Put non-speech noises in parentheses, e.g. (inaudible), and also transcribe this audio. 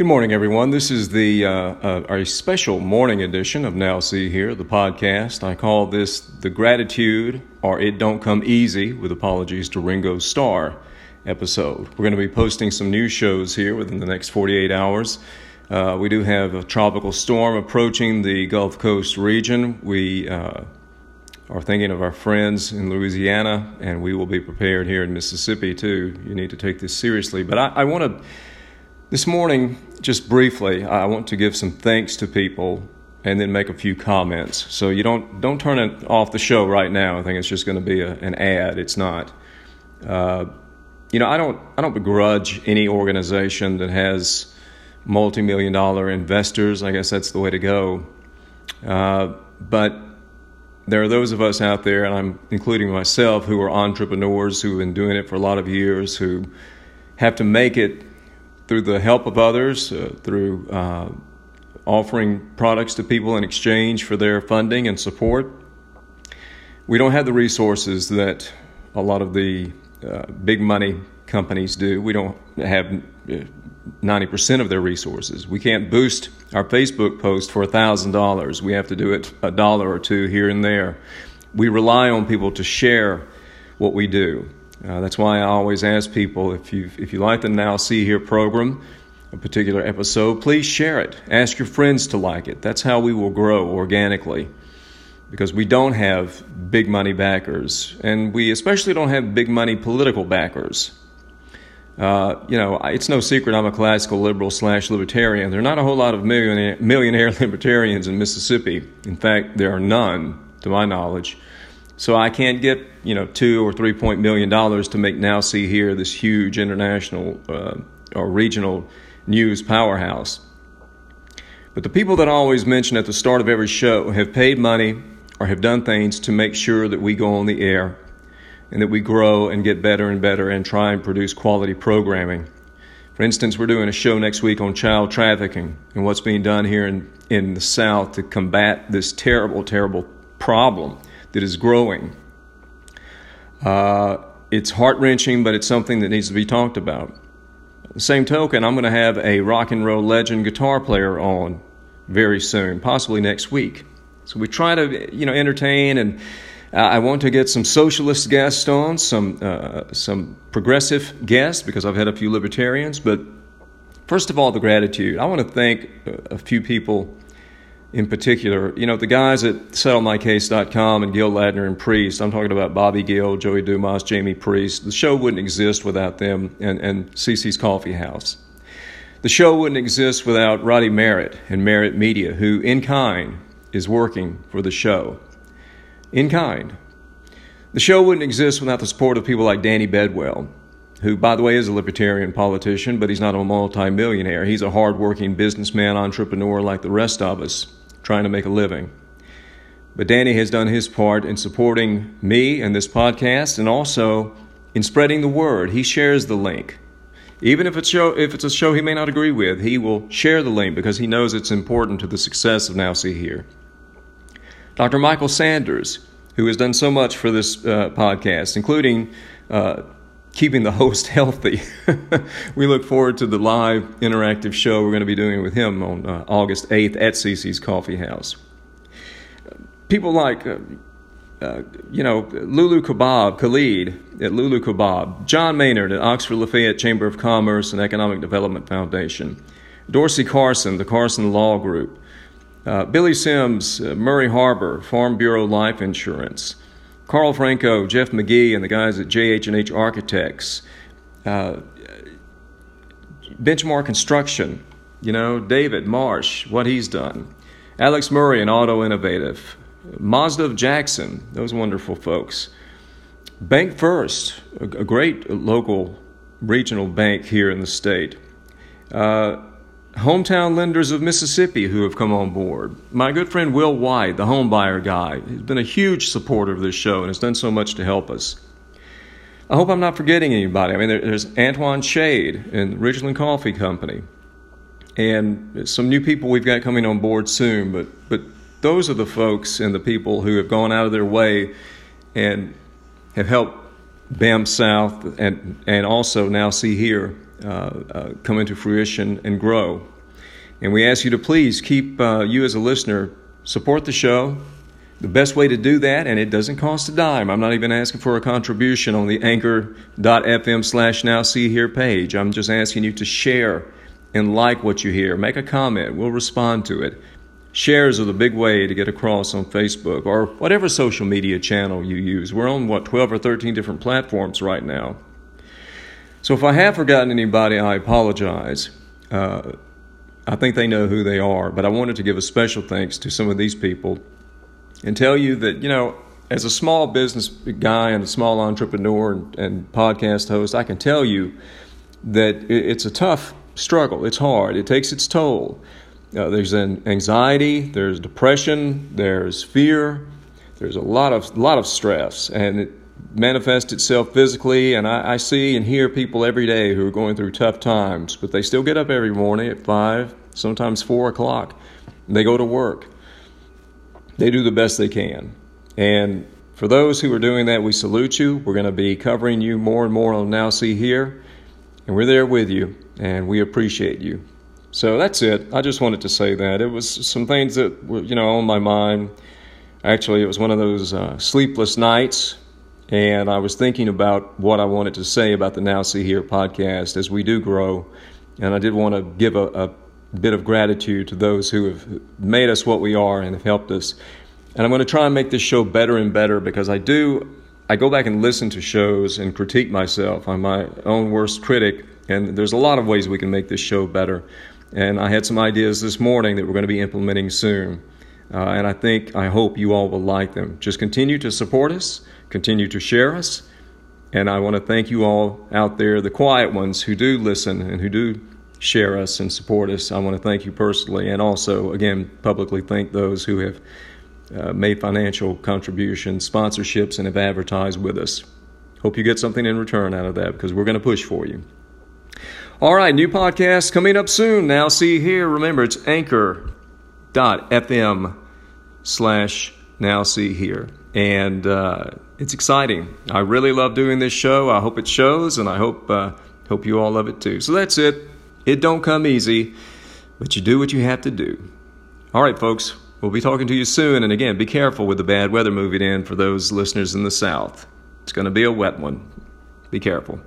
Good morning, everyone. This is the uh, uh, our special morning edition of Now See Here, the podcast. I call this the gratitude or it don't come easy. With apologies to Ringo Starr episode. We're going to be posting some new shows here within the next 48 hours. Uh, we do have a tropical storm approaching the Gulf Coast region. We uh, are thinking of our friends in Louisiana, and we will be prepared here in Mississippi too. You need to take this seriously. But I, I want to this morning, just briefly, I want to give some thanks to people and then make a few comments. So you don't don't turn it off the show right now. I think it's just going to be a, an ad. It's not. Uh, you know, I don't I don't begrudge any organization that has multi-million dollar investors. I guess that's the way to go. Uh, but there are those of us out there, and I'm including myself, who are entrepreneurs who have been doing it for a lot of years, who have to make it through the help of others, uh, through uh, offering products to people in exchange for their funding and support. We don't have the resources that a lot of the uh, big money companies do. We don't have 90% uh, of their resources. We can't boost our Facebook post for $1,000. We have to do it a dollar or two here and there. We rely on people to share what we do. Uh, that's why I always ask people if you if you like the Now See Here program, a particular episode, please share it. Ask your friends to like it. That's how we will grow organically. Because we don't have big money backers, and we especially don't have big money political backers. Uh, you know, it's no secret I'm a classical liberal slash libertarian. There are not a whole lot of millionaire, millionaire (laughs) libertarians in Mississippi. In fact, there are none, to my knowledge. So I can't get you know two or three point million dollars to make Now See Here this huge international uh, or regional news powerhouse. But the people that I always mention at the start of every show have paid money or have done things to make sure that we go on the air and that we grow and get better and better and try and produce quality programming. For instance, we're doing a show next week on child trafficking and what's being done here in, in the South to combat this terrible, terrible problem that is growing. Uh, it's heart wrenching, but it's something that needs to be talked about. The same token, I'm going to have a rock and roll legend guitar player on very soon, possibly next week. So we try to, you know, entertain, and I want to get some socialist guests on, some uh, some progressive guests because I've had a few libertarians. But first of all, the gratitude. I want to thank a few people in particular. You know, the guys at settlemycase.com and Gill Ladner and Priest, I'm talking about Bobby Gill, Joey Dumas, Jamie Priest. The show wouldn't exist without them and, and CC's Coffee House. The show wouldn't exist without Roddy Merritt and Merritt Media, who in kind is working for the show. In kind. The show wouldn't exist without the support of people like Danny Bedwell, who, by the way, is a libertarian politician, but he's not a multimillionaire. He's a hardworking businessman, entrepreneur like the rest of us trying to make a living. But Danny has done his part in supporting me and this podcast and also in spreading the word. He shares the link. Even if it's, show, if it's a show he may not agree with, he will share the link because he knows it's important to the success of Now See Here. Dr. Michael Sanders, who has done so much for this uh, podcast, including uh, keeping the host (laughs) healthy. we look forward to the live interactive show we're going to be doing with him on uh, August 8th at CC's Coffee House. People like, uh, uh, you know, Lulu Kebab, Khalid at Lulu Kebab, John Maynard at Oxford Lafayette Chamber of Commerce and Economic Development Foundation, Dorsey Carson, the Carson Law Group, uh, Billy Sims, uh, Murray Harbor, Farm Bureau Life Insurance, Carl Franco, Jeff McGee, and the guys at JH&H Architects, uh, Benchmark Construction, you know, David Marsh, what he's done, Alex Murray and Auto Innovative, Mazda of Jackson, those wonderful folks. Bank First, a, great local regional bank here in the state. Uh, hometown lenders of Mississippi who have come on board. My good friend Will White, the homebuyer guy, has been a huge supporter of this show and has done so much to help us. I hope I'm not forgetting anybody. I mean, there's Antoine Shade and Ridgeland Coffee Company, and some new people we've got coming on board soon. But but those are the folks and the people who have gone out of their way and have helped BAM South and and also now see here come into fruition and grow. And we ask you to please keep uh, you as a listener support the show. The best way to do that, and it doesn't cost a dime. I'm not even asking for a contribution on the anchor.fm slash now see here page. I'm just asking you to share and like what you hear. Make a comment. We'll respond to it. Shares are the big way to get across on Facebook or whatever social media channel you use. We're on, what, 12 or 13 different platforms right now. So if I have forgotten anybody, I apologize. Uh, I think they know who they are, but I wanted to give a special thanks to some of these people and tell you that, you know, as a small business guy and a small entrepreneur and, and podcast host, I can tell you that it's a tough struggle. It's hard, it takes its toll. Uh, there's an anxiety, there's depression, there's fear, there's a lot of, lot of stress, and it manifests itself physically. And I, I see and hear people every day who are going through tough times, but they still get up every morning at 5, sometimes 4 o'clock. They go to work. They do the best they can. And for those who are doing that, we salute you. We're going to be covering you more and more on Now See Here. And we're there with you, and we appreciate you. So that's it. I just wanted to say that. It was some things that were, you know, on my mind. Actually, it was one of those uh, sleepless nights, and I was thinking about what I wanted to say about the Now See Here podcast as we do grow. And I did want to give a, a bit of gratitude to those who have made us what we are and have helped us. And I'm going to try and make this show better and better because I do. I go back and listen to shows and critique myself. I'm my own worst critic, and there's a lot of ways we can make this show better. And I had some ideas this morning that we're going to be implementing soon. Uh, and I think, I hope you all will like them. Just continue to support us, continue to share us. And I want to thank you all out there, the quiet ones who do listen and who do share us and support us. I want to thank you personally, and also, again, publicly thank those who have uh, made financial contributions, sponsorships, and have advertised with us. Hope you get something in return out of that because we're going to push for you. All right, new podcast coming up soon. Now, see here. Remember, it's anchor.fm slash now see here. And uh, it's exciting. I really love doing this show. I hope it shows, and I hope uh, hope you all love it too. So that's it. It don't come easy, but you do what you have to do. All right, folks, we'll be talking to you soon. And again, be careful with the bad weather moving in for those listeners in the South. It's going to be a wet one. Be careful.